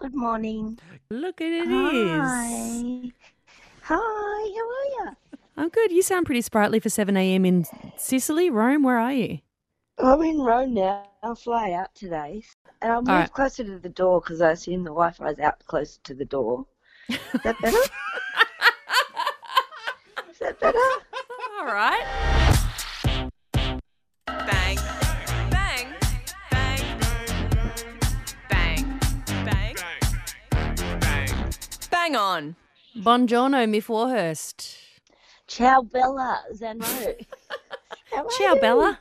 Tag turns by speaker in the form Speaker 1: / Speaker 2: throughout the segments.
Speaker 1: Good morning.
Speaker 2: Look at it is.
Speaker 1: Hi. Hi, how are you?
Speaker 2: I'm good. You sound pretty sprightly for 7 a.m. in Sicily, Rome. Where are you?
Speaker 1: I'm in Rome now. I'll fly out today. And I'll move
Speaker 2: right.
Speaker 1: closer to the door because I assume the Wi Fi's out closer to the door. Is that better? Is that better?
Speaker 2: All right.
Speaker 3: Bang on.
Speaker 2: Buongiorno, Myf Warhurst.
Speaker 1: Ciao, Bella Zan Rowe. How are
Speaker 2: Ciao,
Speaker 1: you?
Speaker 2: Bella.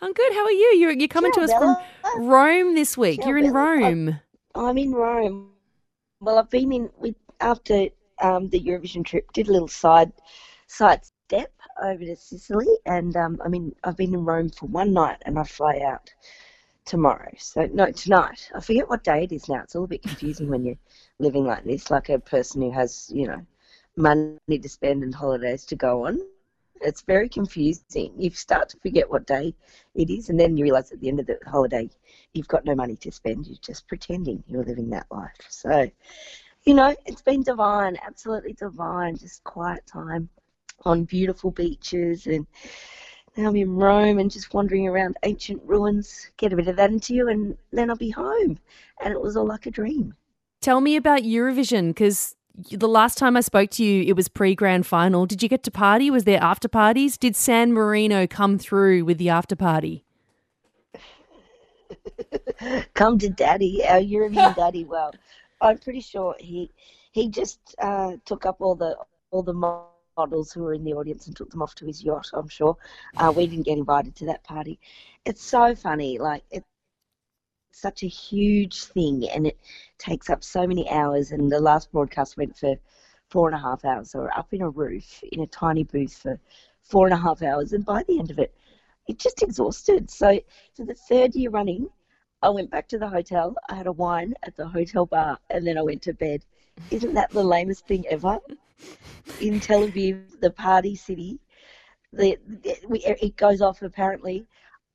Speaker 2: I'm good. How are you? You're, you're coming
Speaker 1: Ciao,
Speaker 2: to us from Rome this week.
Speaker 1: Ciao,
Speaker 2: you're in
Speaker 1: Bella.
Speaker 2: Rome.
Speaker 1: I'm in Rome. Well, I've been in with after um, the Eurovision trip. Did a little side side step over to Sicily, and um, I mean I've been in Rome for one night, and I fly out tomorrow. So no, tonight. I forget what day it is now. It's all a bit confusing when you're living like this, like a person who has you know money to spend and holidays to go on. It's very confusing. You start to forget what day it is, and then you realise at the end of the holiday you've got no money to spend. You're just pretending you're living that life. So, you know, it's been divine, absolutely divine. Just quiet time on beautiful beaches, and now I'm in Rome and just wandering around ancient ruins. Get a bit of that into you, and then I'll be home. And it was all like a dream.
Speaker 2: Tell me about Eurovision because the last time I spoke to you, it was pre grand final. Did you get to party? Was there after parties? Did San Marino come through with the after party?
Speaker 1: Come to Daddy, our European Daddy. Well, I'm pretty sure he he just uh, took up all the all the models who were in the audience and took them off to his yacht. I'm sure uh, we didn't get invited to that party. It's so funny, like it's such a huge thing, and it takes up so many hours. And the last broadcast went for four and a half hours. So we're up in a roof in a tiny booth for four and a half hours, and by the end of it, it just exhausted. So for the third year running, I went back to the hotel. I had a wine at the hotel bar, and then I went to bed. Isn't that the lamest thing ever? In Tel Aviv, the party city, the, the we, it goes off apparently.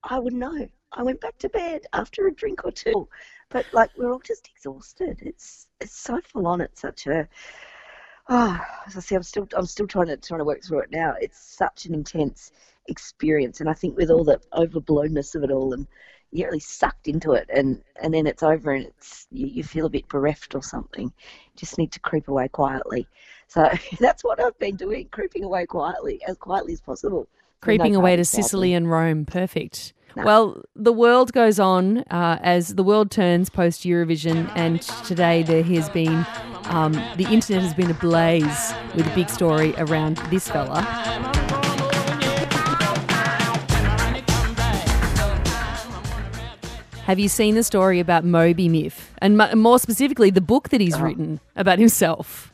Speaker 1: I would know. I went back to bed after a drink or two, but like we're all just exhausted. It's it's so full on. It's such a oh, as I say, I'm still I'm still trying to trying to work through it now. It's such an intense experience, and I think with all the overblownness of it all, and you get really sucked into it, and and then it's over, and it's you, you feel a bit bereft or something. Just need to creep away quietly. So that's what I've been doing, creeping away quietly, as quietly as possible.
Speaker 2: Creeping
Speaker 1: No
Speaker 2: away to. Sicily and Rome. Perfect.
Speaker 1: No.
Speaker 2: Well, the world goes on uh, as the world turns post Eurovision, and today there has been um, the internet has been ablaze with a big story around this fella. Have you seen the story about Moby Myf, and mo- more specifically, the book that he's written about himself?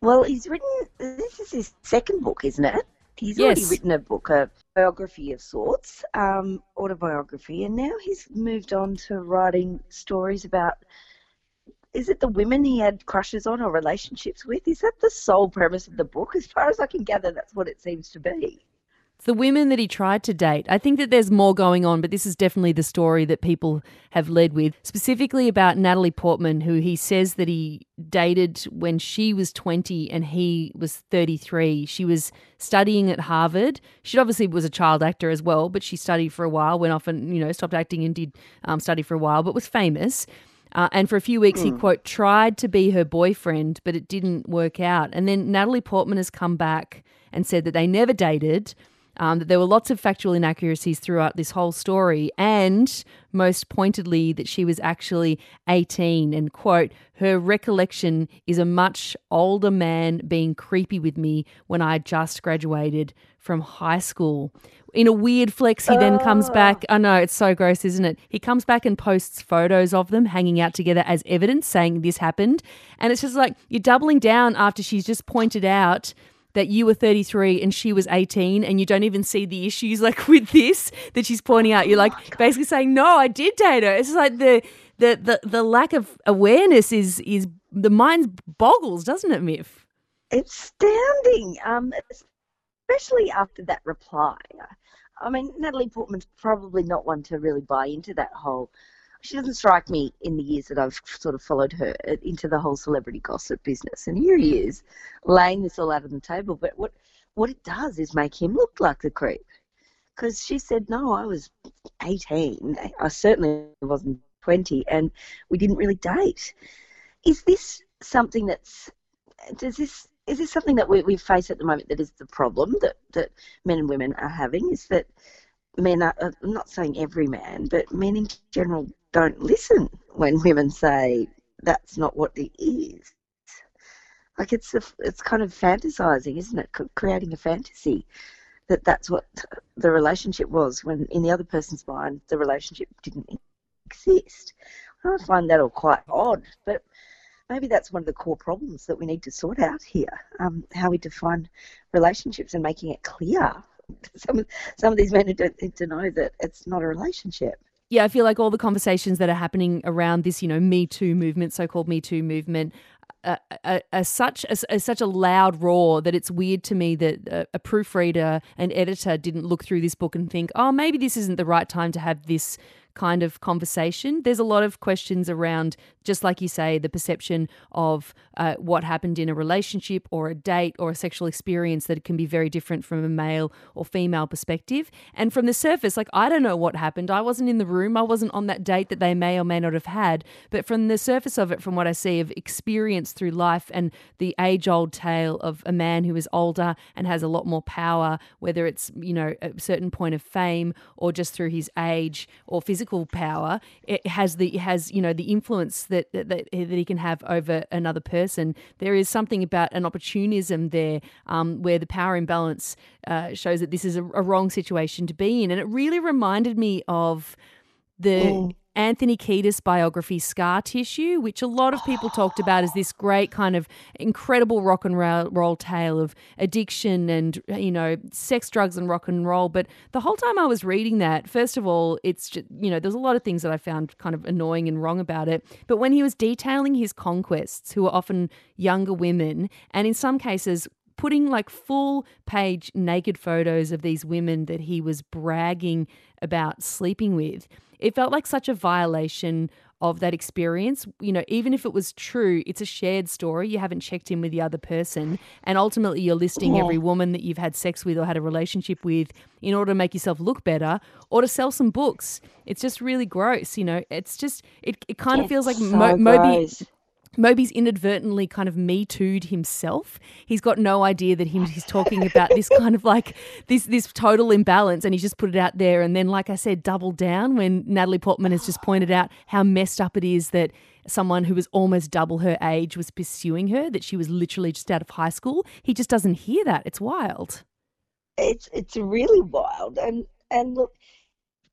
Speaker 1: Well, he's written. This is his second book, isn't it? He's already written a book, a biography of sorts, um, autobiography, and now he's moved on to writing stories about. Is it the women he had crushes on or relationships with? Is that the sole premise of the book? As far as I can gather, that's what it seems to be.
Speaker 2: It's the women that he tried to date. I think that there's more going on, but this is definitely the story that people have led with, specifically about Natalie Portman, who he says that he dated when she was 20 and he was 33. She was studying at Harvard. She obviously was a child actor as well, but she studied for a while, went off and, you know, stopped acting and did um, study for a while, but was famous. Uh, and for a few weeks, he quote tried to be her boyfriend, but it didn't work out. And then Natalie Portman has come back and said that they never dated, um, that there were lots of factual inaccuracies throughout this whole story, and most pointedly, that she was actually 18. And quote, her recollection is a much older man being creepy with me when I just graduated from high school. In a weird flex, he then comes back. I know, it's so gross, isn't it? He comes back and posts photos of them hanging out together as evidence saying this happened. And it's just like you're doubling down after she's just pointed out that you were 33 and she was 18 and you don't even see the issues like with this that she's pointing out. You're like basically saying no I did date her. It's like the the the, the lack of awareness is is the mind boggles doesn't it Myf?
Speaker 1: It's astounding, um, especially after that reply. I mean, Natalie Portman's probably not one to really buy into that whole she doesn't strike me in the years that I've sort of followed her uh, into the whole celebrity gossip business. And here he is, laying this all out on the table. But what what it does is make him look like the creep. Because she said, no, I was 18. I certainly wasn't 20, and we didn't really date. Is this something that's does this is this something that we, we face at the moment that is the problem that, that men and women are having? Is that men are, I'm not saying every man, but men in general don't listen when women say that's not what it is. Like it's a, it's kind of fantasizing, isn't it? Creating a fantasy that that's what the relationship was when in the other person's mind the relationship didn't exist. I find that all quite odd, but maybe that's one of the core problems that we need to sort out here. Um, how we define relationships and making it clear. Some some of these men don't need to know that it's not a relationship.
Speaker 2: Yeah, I feel like all the conversations that are happening around this, you know, Me Too movement, so-called Me Too movement, are, are such a, such a loud roar that it's weird to me that a, proofreader, an editor, didn't look through this book and think, oh, maybe this isn't the right time to have this kind of conversation. There's a lot of questions around, just like you say, the perception of uh, what happened in a relationship or a date or a sexual experience that can be very different from a male or female perspective. And from the surface, like, I don't know what happened. I wasn't in the room, I wasn't on that date that they may or may not have had. But from the surface of it, from what I see of experience through life and the age old tale of a man who is older and has a lot more power, whether it's, you know, a certain point of fame or just through his age or physical power, it has the it has you know the influence that, that that he can have over another person. There is something about an opportunism there, um, where the power imbalance uh, shows that this is a, a, wrong situation to be in, and it really reminded me of the. Mm Anthony Kiedis biography, Scar Tissue, which a lot of people talked about as this great kind of incredible rock and roll tale of addiction and, you know, sex, drugs, and rock and roll. But the whole time I was reading that, first of all, it's just, you know, there's a lot of things that I found kind of annoying and wrong about it. But when he was detailing his conquests, who were often younger women, and in some cases, putting like full page naked photos of these women that he was bragging about sleeping with it felt like such a violation of that experience. You know, even if it was true, it's a shared story. You haven't checked in with the other person. And ultimately, you're listing yeah. every woman that you've had sex with or had a relationship with in order to make yourself look better or to sell some books. It's just really gross. You know, it's just, it, it kind of feels like
Speaker 1: so Mo- Moby.
Speaker 2: Moby's inadvertently kind of me tooed himself. He's got no idea that him, he's talking about this kind of like this this total imbalance, and he's just put it out there. And then, like I said, double down when Natalie Portman has just pointed out how messed up it is that someone who was almost double her age was pursuing her, that she was literally just out of high school. He just doesn't hear that. It's wild.
Speaker 1: It's it's really wild, and and look,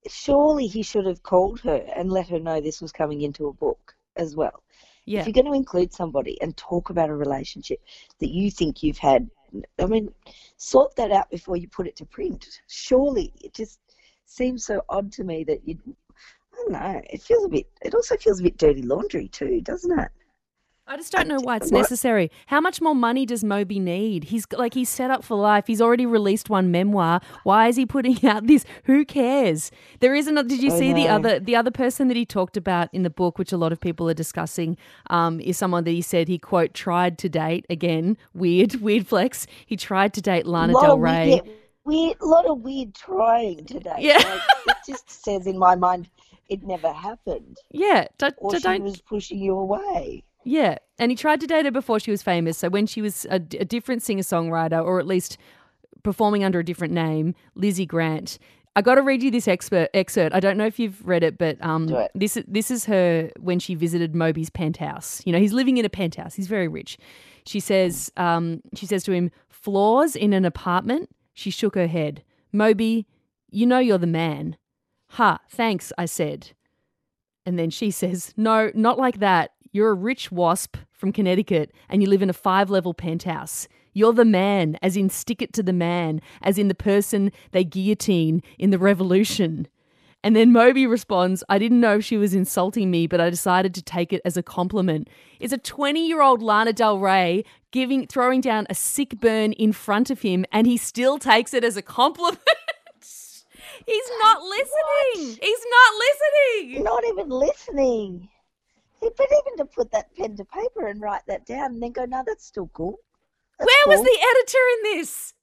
Speaker 1: surely he should have called her and let her know this was coming into a book as well
Speaker 2: yeah.
Speaker 1: If you're going to include somebody and talk about a relationship that you think you've had, I mean, sort that out before you put it to print. Surely, it just seems so odd to me that you. I don't know. It feels a bit. It also feels a bit dirty laundry too, doesn't it?
Speaker 2: I just don't know why it's necessary. How much more money does Moby need? He's like he's set up for life. He's already released one memoir. Why is he putting out this? Who cares? There is another. Did you see the other the other person that he talked about in the book, which a lot of people are discussing, um, is someone that he said he quote tried to date again. Weird, weird flex. He tried to date Lana Del Rey.
Speaker 1: Weird, a lot of weird trying today.
Speaker 2: Yeah,
Speaker 1: like, it just says in my mind it never happened.
Speaker 2: Yeah,
Speaker 1: don't, or she was pushing you away.
Speaker 2: Yeah, and he tried to date her before she was famous. So when she was a, a different singer songwriter, or at least performing under a different name, Lizzie Grant. I got to read you this expert, excerpt. I don't know if you've read it, but um,
Speaker 1: it.
Speaker 2: this this is her when she visited Moby's penthouse. You know, he's living in a penthouse. He's very rich. She says, um, she says to him, "Floors in an apartment." She shook her head. Moby, you know you're the man. Ha, thanks, I said. And then she says, No, not like that. You're a rich wasp from Connecticut and you live in a five level penthouse. You're the man, as in stick it to the man, as in the person they guillotine in the revolution. And then Moby responds, I didn't know if she was insulting me, but I decided to take it as a compliment. Is a 20 year old Lana Del Rey giving, throwing down a sick burn in front of him, and he still takes it as a compliment? He's not listening. He's not listening.
Speaker 1: Not even listening. But even to put that pen to paper and write that down and then go, no, that's still cool. That's
Speaker 2: Where was the editor in this?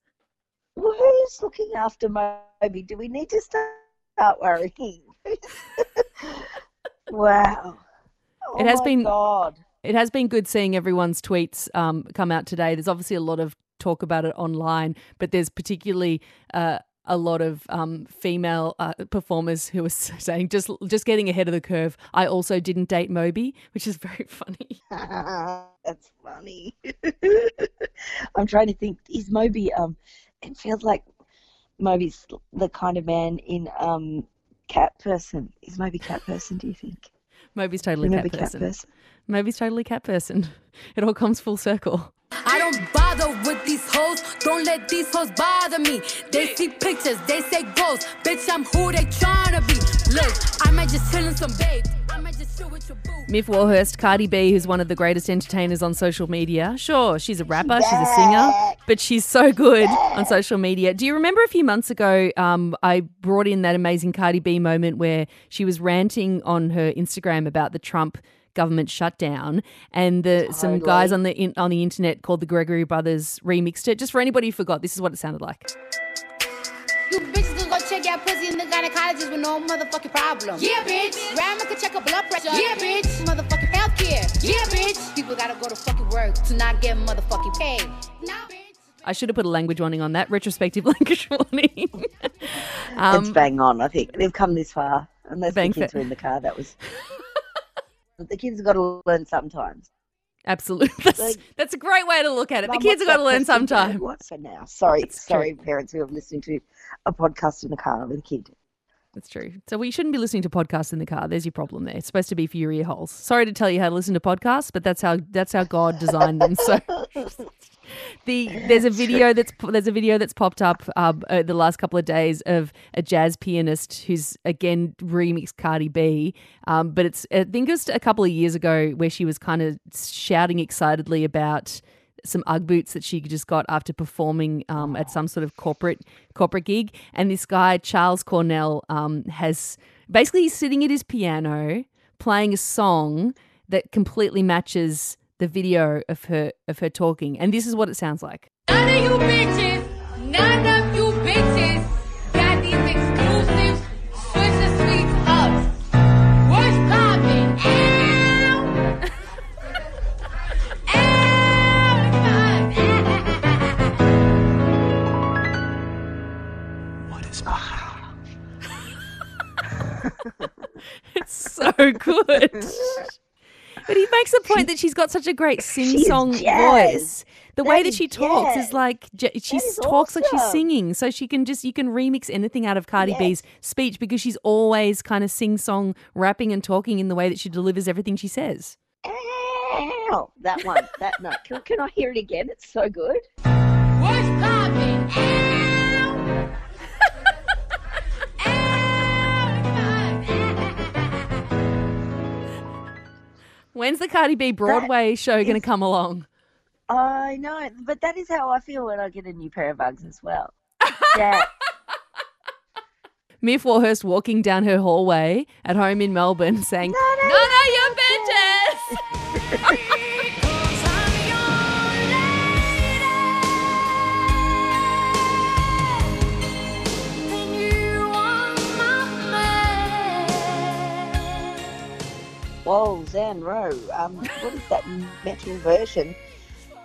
Speaker 1: Well, who's looking after Moby? Do we need to start worrying? wow.
Speaker 2: It
Speaker 1: Oh
Speaker 2: has
Speaker 1: my
Speaker 2: been-
Speaker 1: God.
Speaker 2: It has been good seeing everyone's tweets um, come out today. There's obviously a lot of talk about it online, but there's particularly uh, a lot of um, female uh, performers who are s- saying just just getting ahead of the curve. I also didn't date Moby, which is very funny.
Speaker 1: That's funny. I'm trying to think. Is Moby? Um, it feels like Moby's the kind of man in um, cat person. Is Moby cat person? Do you think?
Speaker 2: Moby's totally
Speaker 1: Remember
Speaker 2: cat
Speaker 1: cat
Speaker 2: person.
Speaker 1: person?
Speaker 2: Moby's totally cat person. It all comes full circle.
Speaker 4: I don't bother with these hoes. Don't let these hoes bother me. They see pictures, they say ghosts. Bitch, I'm who they tryna be. Look, I might just chill in some babe. I might just chill with your boo.
Speaker 2: Myf Warhurst, Cardi B, who's one of the greatest entertainers on social media. Sure, she's a rapper, she's a singer, but she's so good on social media. Do you remember a few months ago, um, I brought in that amazing Cardi B moment where she was ranting on her Instagram about the Trump government shutdown, and the, some guys on the in, on the internet called the Gregory Brothers remixed it. Just for anybody who forgot, this is what it sounded like.
Speaker 5: You bitches can go check out pussy in the gynecologist with no motherfucking problem. Yeah, bitch. Grandma can check her blood pressure. Yeah, bitch. Motherfucking healthcare. Yeah, bitch. People gotta go to fucking work to not get motherfucking paid. Nah, bitch.
Speaker 2: I should have put a language warning on that. Retrospective language warning. um,
Speaker 1: it's bang on. I think they've come this far. Unless
Speaker 2: Bang
Speaker 1: the kids
Speaker 2: fa-
Speaker 1: were in the car, that was. the kids have got to learn sometimes.
Speaker 2: Absolutely. That's,
Speaker 1: Like-
Speaker 2: that's a great way to look at it. The kids have got to learn
Speaker 1: question?
Speaker 2: sometime.
Speaker 1: What's for now? Sorry,
Speaker 2: That's true.
Speaker 1: sorry, parents who are listening to a podcast in the car with a kid.
Speaker 2: That's true. So we shouldn't be listening to podcasts in the car. There's your problem there. It's supposed to be for your ear holes. Sorry to tell you how to listen to podcasts, but that's how that's how God designed them. So the there's a video that's there's a video that's popped up um, uh, the last couple of days of a jazz pianist who's again remixed Cardi B, um, but it's I think it was a couple of years ago where she was kind of shouting excitedly about some UGG boots that she just got after performing um, at some sort of corporate corporate gig. And this guy Charles Cornell um, has basically he's sitting at his piano playing a song that completely matches the video of her of her talking. And this is what it sounds like.
Speaker 5: None of you bitches, none of you bitches got these exclusive Swisher Sweets ups. What's poppin'? Ow! Ow! what is poppin'?
Speaker 2: It's so good. But he makes the point that she's got such a great sing song voice. The way
Speaker 1: That
Speaker 2: that
Speaker 1: is
Speaker 2: she talks is like she
Speaker 1: is
Speaker 2: talks like she's singing, so she can just you can remix anything out of Cardi
Speaker 1: Yes.
Speaker 2: B's speech because she's always kind of sing song, rapping and talking in the way that she delivers everything she says.
Speaker 1: Ow! That one. That note. Can, can I hear it again? It's so good.
Speaker 5: What's poppin'?
Speaker 2: When's the Cardi B Broadway show going to come along?
Speaker 1: I know, but that is how I feel when I get a new pair of Uggs as well. Yeah.
Speaker 2: Myf Warhurst walking down her hallway at home in Melbourne saying,
Speaker 1: No, no,
Speaker 2: "None of your bitches."
Speaker 1: Whoa, Zan Rowe. Um, what is that metal version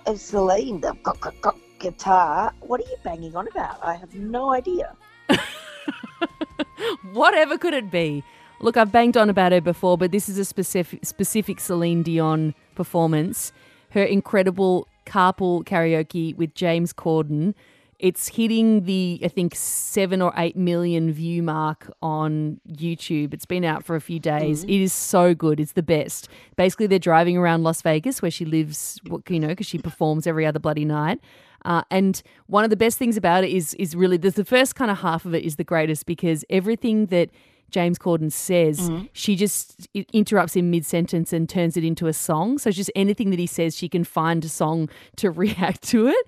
Speaker 1: of Celine? The gu- gu- gu- guitar. What are you banging on about? I have no idea.
Speaker 2: Whatever could it be? Look, I've banged on about her before, but this is a specific specific Celine Dion performance. Her incredible carpool karaoke with James Corden. It's hitting the I think seven or eight million view mark on YouTube. It's been out for a few days. It is so good. It's the best. Basically, they're driving around Las Vegas where she lives. what- You know, because she performs every other bloody night. Uh, and one of the best things about it is is really the, the first kind of half of it is the greatest because everything that James Corden says, she just interrupts in mid sentence and turns it into a song. So it's just anything that he says, she can find a song to react to it.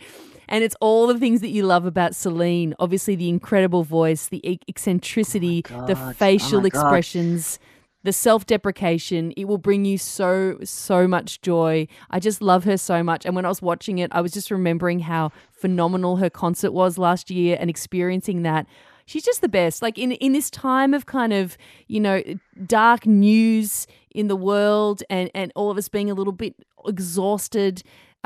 Speaker 2: And it's all the things that you love about Celine. Obviously, the incredible voice, the eccentricity, the facial
Speaker 1: Oh my God.
Speaker 2: expressions, the self deprecation. It will bring you so, so much joy. I just love her so much. And when I was watching it, I was just remembering how phenomenal her concert was last year and experiencing that. She's just the best. Like in in this time of kind of, you know, dark news in the world and and all of us being a little bit exhausted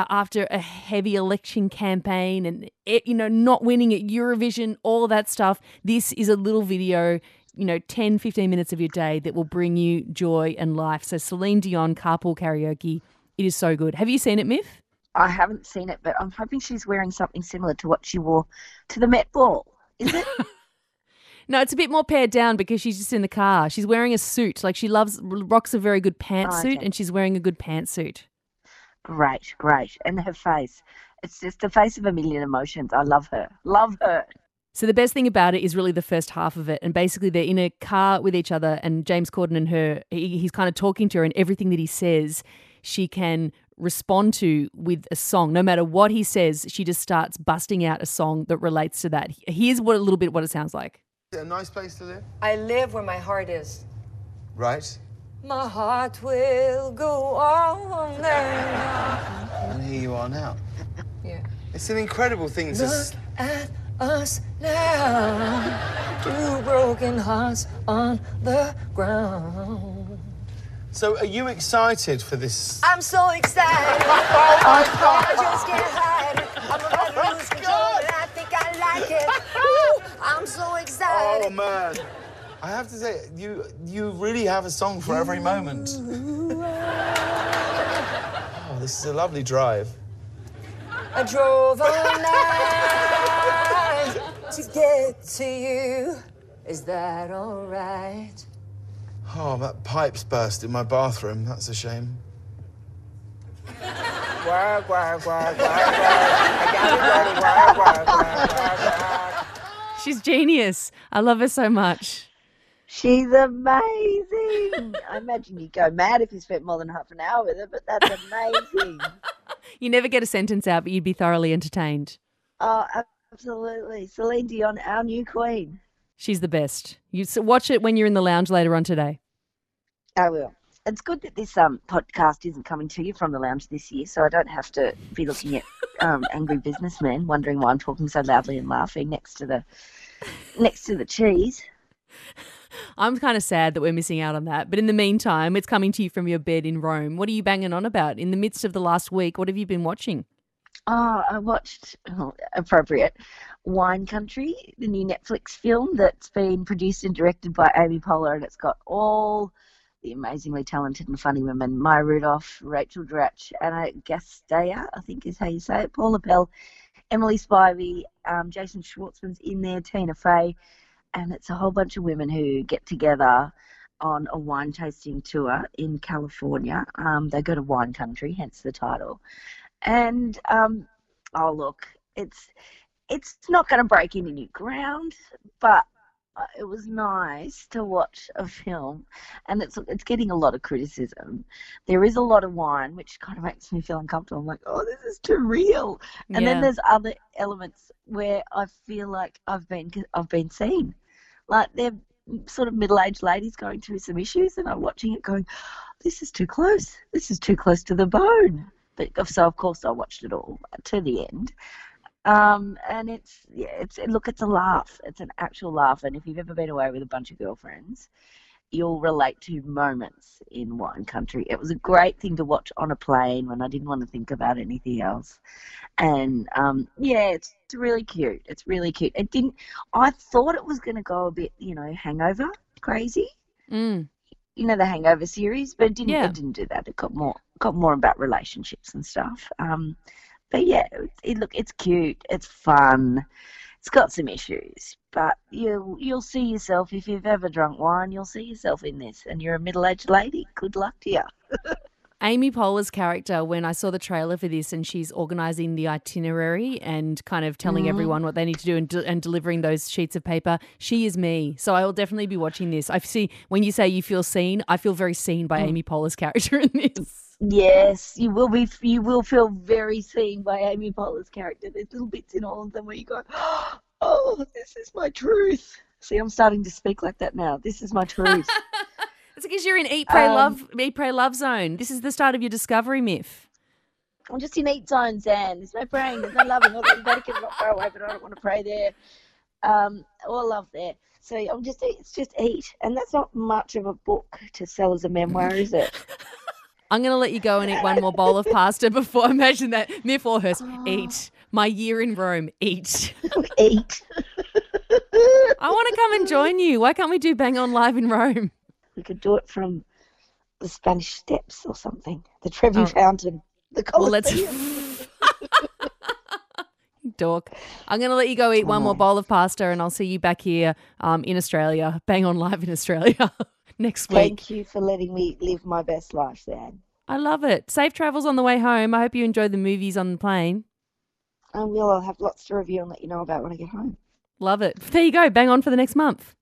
Speaker 2: after a heavy election campaign and it, you know not winning at Eurovision all of that stuff this is a little video you know 10 15 minutes of your day that will bring you joy and life so Celine Dion carpool karaoke it is so good have you seen it Myf
Speaker 1: I haven't seen it, but I'm hoping she's wearing something similar to what she wore to the Met Ball. Is it?
Speaker 2: no it's a bit more pared down because she's just in the car she's wearing a suit like she loves rocks a very good pantsuit
Speaker 1: okay.
Speaker 2: and she's wearing a good pantsuit
Speaker 1: great, great. And her face. It's just the face of a million emotions. I love her. Love her.
Speaker 2: So the best thing about it is really the first half of it, and basically they're in a car with each other, and James Corden and her, he, he's kind of talking to her, and everything that he says, she can respond to with a song. No matter what he says, she just starts busting out a song that relates to that. Here's what a little bit what it sounds like.
Speaker 6: Is it a nice place to live?
Speaker 7: I live where my heart is.
Speaker 6: Right.
Speaker 7: My heart will go
Speaker 6: are now.
Speaker 7: Yeah.
Speaker 6: It's an incredible thing to.
Speaker 7: Look at us now. Two broken hearts on the ground.
Speaker 6: So, are you excited for this?
Speaker 7: I'm so excited. I oh, just can't hide it. I'm about to lose control and I think I like it. Woo, I'm so excited.
Speaker 6: Oh man, I have to say, you you really have a song for every moment. oh, this is a lovely drive.
Speaker 7: I drove all night to get to you. Is that all right?
Speaker 6: Oh, that pipe's burst in my bathroom. That's a shame.
Speaker 7: Work, work, work.
Speaker 2: She's genius. I love her so much.
Speaker 1: She's amazing. I imagine you'd go mad if you spent more than half an hour with her, but that's amazing.
Speaker 2: You never get a sentence out, but you'd be thoroughly entertained.
Speaker 1: oh, absolutely. Celine Dion, our new queen.
Speaker 2: She's the best. You watch it when you're in the lounge later on today.
Speaker 1: I will. It's good that this um podcast isn't coming to you from the lounge this year, so I don't have to be looking at um, angry businessmen wondering why I'm talking so loudly and laughing next to the next to the cheese.
Speaker 2: I'm kind of sad that we're missing out on that. But in the meantime, it's coming to you from your bed in Rome. What are you banging on about? In the midst of the last week, what have you been watching?
Speaker 1: Oh, I watched oh, appropriate Wine Country, the new Netflix film that's been produced and directed by Amy Poehler, and it's got all the amazingly talented and funny women: Maya Rudolph, Rachel Dratch, Anna Gasteyer, I think is how you say it, Paula Pell, Emily Spivey, um, Jason Schwartzman's in there, Tina Fey, and it's a whole bunch of women who get together on a wine tasting tour in California. Um, they go to wine country, hence the title. And um, oh look, it's it's not going to break any new ground, but uh, it was nice to watch a film, and it's it's getting a lot of criticism. There is a lot of wine, which kind of makes me feel uncomfortable. I'm like, oh, this is too real. And then there's other elements where I feel like I've been I've been seen, like they're sort of middle-aged ladies going through some issues, and I'm watching it going, this is too close. This is too close to the bone. But so of course I watched it all to the end. Um, and it's yeah, it's look, it's a laugh. It's an actual laugh. And if you've ever been away with a bunch of girlfriends, you'll relate to moments in wine country. It was a great thing to watch on a plane when I didn't want to think about anything else. And um, yeah, it's, it's really cute. It's really cute. It didn't. I thought it was going to go a bit, you know, hangover crazy.
Speaker 2: Mm.
Speaker 1: You know the Hangover series, but it didn't.
Speaker 2: Yeah.
Speaker 1: It didn't do that. It got more got more about relationships and stuff. Um, but yeah, it, it, look, it's cute. It's fun. It's got some issues, but you you'll see yourself if you've ever drunk wine. You'll see yourself in this, and you're a middle aged lady. Good luck to you.
Speaker 2: Amy Poehler's character, when I saw the trailer for this and she's organizing the itinerary and kind of telling mm. everyone what they need to do and, de- and delivering those sheets of paper, she is me. So I will definitely be watching this. I see when you say you feel seen, I feel very seen by mm. Amy Poehler's character in this.
Speaker 1: Yes, you will be. You will feel very seen by Amy Poehler's character. There's little bits in all of them where you go, "Oh, this is my truth." See, I'm starting to speak like that now. This is my truth.
Speaker 2: It's because you're in Eat, Pray,
Speaker 1: Um,
Speaker 2: Love, Eat, Pray, Love zone. This is the start of your discovery Myf.
Speaker 1: I'm just in eat zone, Zan. There's no praying. There's no loving. Although Vatican not far away, but I don't want to pray there. Um, or love there. So I'm just it's just eat, and that's not much of a book to sell as a memoir, is it?
Speaker 2: I'm going to let you go and eat one more bowl of pasta before. Imagine that. Myf Warhurst. Eat. My year in Rome. Eat.
Speaker 1: eat.
Speaker 2: I want to come and join you. Why can't we do Bang On Live in Rome?
Speaker 1: We could do it from the Spanish Steps or something. The Trevi
Speaker 2: Oh.
Speaker 1: Fountain. The
Speaker 2: Well.
Speaker 1: Colosseum.
Speaker 2: Dork. I'm going to let you go eat one more bowl of pasta and I'll see you back here um, in Australia. Bang On Live in Australia next week.
Speaker 1: Thank you for letting me live my best life, Zan.
Speaker 2: I love it. Safe travels on the way home. I hope you enjoy the movies on the plane.
Speaker 1: I will. I'll have lots to review and let you know about when I get home.
Speaker 2: Love it. There you go. Bang on for the next month.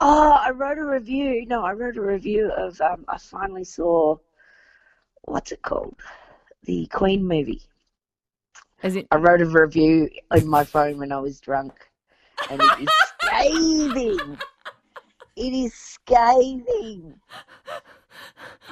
Speaker 1: Oh, I wrote a review. No, I wrote a review of. Um, I finally saw. What's it called? The Queen movie.
Speaker 2: As it,
Speaker 1: I wrote a review on my phone when I was drunk, and it is scathing. It is scathing.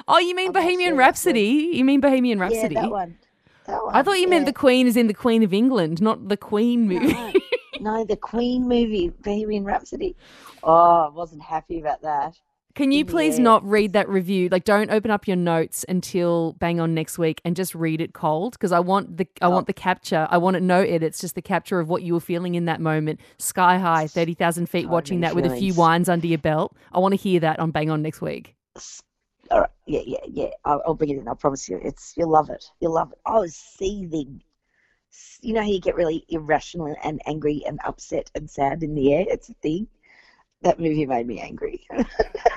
Speaker 2: oh, you mean
Speaker 1: I'm
Speaker 2: Bohemian
Speaker 1: sure
Speaker 2: Rhapsody? You mean Bohemian Rhapsody?
Speaker 1: Yeah, that one. That one.
Speaker 2: I thought you meant the Queen is in the Queen of England, not the Queen movie.
Speaker 1: No, no, the Queen movie, Bohemian Rhapsody. Oh, I wasn't happy about that.
Speaker 2: Can you please
Speaker 1: Yeah.
Speaker 2: not read that review? Like, don't open up your notes until bang on next week and just read it cold because I want the I
Speaker 1: Oh.
Speaker 2: want the capture. I want it no edits, just the capture of what you were feeling in that moment, sky high, thirty thousand feet,
Speaker 1: So
Speaker 2: watching that with a few wines under your belt. I want to hear that on bang on next week.
Speaker 1: All right, yeah, yeah, yeah. I'll, I'll bring it in. I promise you. It's you'll love it. You'll love it. I was seething. You know how you get really irrational and angry and upset and sad in the air. It's a thing. That movie made me angry.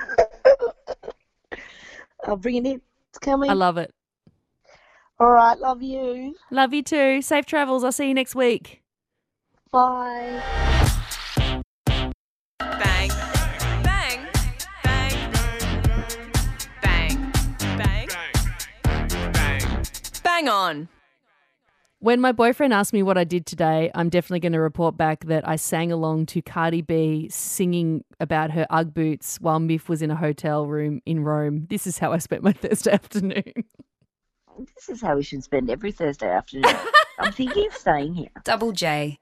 Speaker 1: I'll bring it in. It's coming.
Speaker 2: I love it.
Speaker 1: All right, love you.
Speaker 2: Love you too. Safe travels. I'll see you next week.
Speaker 1: Bye.
Speaker 3: Bang. Bang. Bang. Bang. Bang.
Speaker 6: Bang.
Speaker 3: Bang on.
Speaker 2: When my boyfriend asked me what I did today, I'm definitely going to report back that I sang along to Cardi B singing about her Ugg boots while Myf was in a hotel room in Rome. This is how I spent my Thursday afternoon.
Speaker 1: This is how we should spend every Thursday afternoon. I'm thinking of staying here.
Speaker 8: Double J.